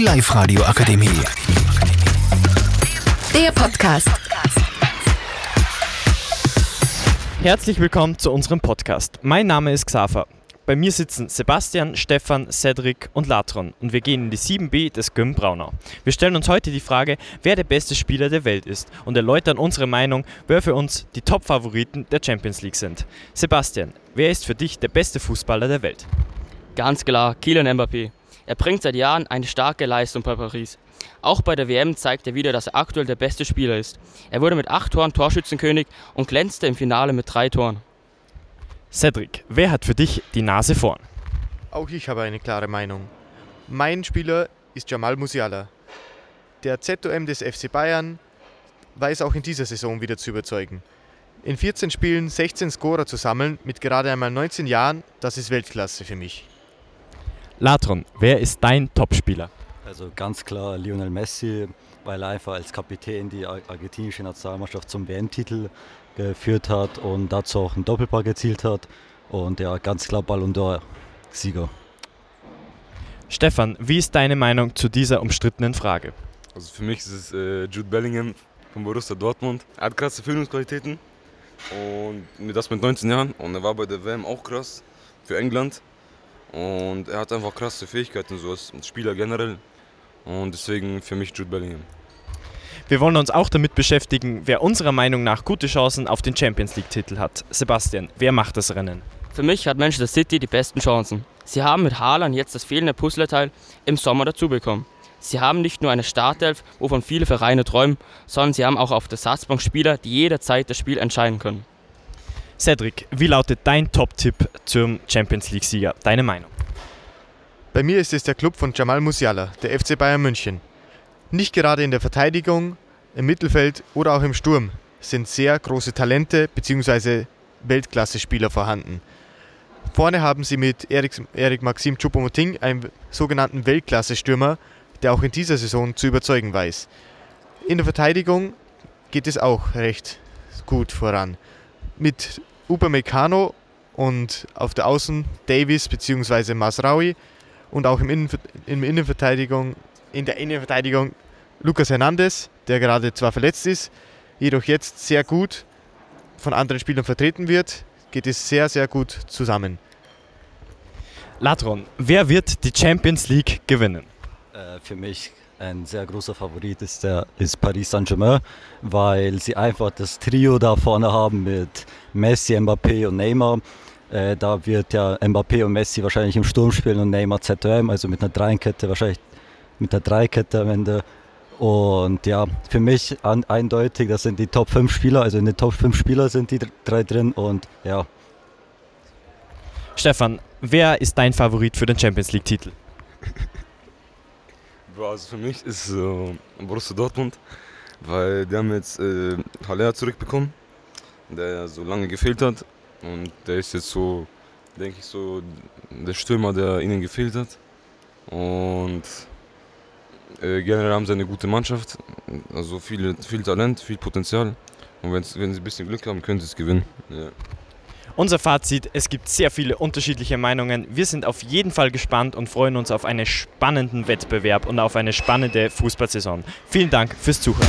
Die Live-Radio Akademie. Der Podcast. Herzlich willkommen zu unserem Podcast. Mein Name ist Xaver. Bei mir sitzen Sebastian, Stefan, Cedric und Latron und wir gehen in die 7b des Gym Braunau. Wir stellen uns heute die Frage, wer der beste Spieler der Welt ist und erläutern unsere Meinung, wer für uns die Top-Favoriten der Champions League sind. Sebastian, wer ist für dich der beste Fußballer der Welt? Ganz klar, Kylian Mbappé. Er bringt seit Jahren eine starke Leistung bei Paris. Auch bei der WM zeigt er wieder, dass er aktuell der beste Spieler ist. Er wurde mit acht Toren Torschützenkönig und glänzte im Finale mit drei Toren. Cedric, wer hat für dich die Nase vorn? Auch ich habe eine klare Meinung. Mein Spieler ist Jamal Musiala. Der ZOM des FC Bayern weiß auch in dieser Saison wieder zu überzeugen. In 14 Spielen 16 Scorer zu sammeln mit gerade einmal 19 Jahren, das ist Weltklasse für mich. Latron, wer ist dein Topspieler? Also ganz klar Lionel Messi, weil er einfach als Kapitän die argentinische Nationalmannschaft zum WM-Titel geführt hat und dazu auch einen Doppelpack erzielt hat. Und ja, ganz klar Ballon d'Or-Sieger. Stefan, wie ist deine Meinung zu dieser umstrittenen Frage? Also für mich ist es äh, Jude Bellingham von Borussia Dortmund. Er hat krasse Führungsqualitäten und das mit 19 Jahren und er war bei der WM auch krass für England und er hat einfach krasse Fähigkeiten so als Spieler generell und deswegen für mich Jude Bellingham. Wir wollen uns auch damit beschäftigen, wer unserer Meinung nach gute Chancen auf den Champions League-Titel hat. Sebastian, wer macht das Rennen? Für mich hat Manchester City die besten Chancen. Sie haben mit Haaland jetzt das fehlende Puzzleteil im Sommer dazu bekommen. Sie haben nicht nur eine Startelf, wovon viele Vereine träumen, sondern sie haben auch auf der Satzbank Spieler, die jederzeit das Spiel entscheiden können. Cedric, wie lautet dein Top-Tipp zum Champions League-Sieger? Deine Meinung? Bei mir ist es der Club von Jamal Musiala, der FC Bayern München. Nicht gerade in der Verteidigung, im Mittelfeld oder auch im Sturm sind sehr große Talente bzw. Weltklasse-Spieler vorhanden. Vorne haben sie mit Erik, Erik Maxim Choupo-Moting einen sogenannten Weltklasse-Stürmer, der auch in dieser Saison zu überzeugen weiß. In der Verteidigung geht es auch recht gut voran. Mit Upamecano und auf der Außen Davis bzw. Masraui und auch im Innenver in, Innenverteidigung, in der Innenverteidigung Lucas Hernandez, der gerade zwar verletzt ist, jedoch jetzt sehr gut von anderen Spielern vertreten wird, geht es sehr, sehr gut zusammen. Latron, wer wird die Champions League gewinnen? Äh, für mich ein sehr großer Favorit ist, der, ist Paris Saint-Germain, weil sie einfach das Trio da vorne haben mit Messi, Mbappé und Neymar. Äh, da wird ja Mbappé und Messi wahrscheinlich im Sturm spielen und Neymar ZOM, also mit einer Dreikette, wahrscheinlich mit der Dreikette am Ende. Und ja, für mich an, eindeutig, das sind die Top 5 Spieler, also in den Top 5 Spieler sind die drei drin und ja. Stefan, wer ist dein Favorit für den Champions League-Titel? also für mich ist äh, Borussia Dortmund, weil die haben jetzt äh, Haller zurückbekommen, der so lange gefehlt hat. Und der ist jetzt so, denke ich, so der Stürmer, der ihnen gefehlt hat. Und äh, generell haben sie eine gute Mannschaft, also viel, viel Talent, viel Potenzial. Und wenn sie ein bisschen Glück haben, können sie es gewinnen. Ja. Unser Fazit, es gibt sehr viele unterschiedliche Meinungen. Wir sind auf jeden Fall gespannt und freuen uns auf einen spannenden Wettbewerb und auf eine spannende Fußballsaison. Vielen Dank fürs Zuhören.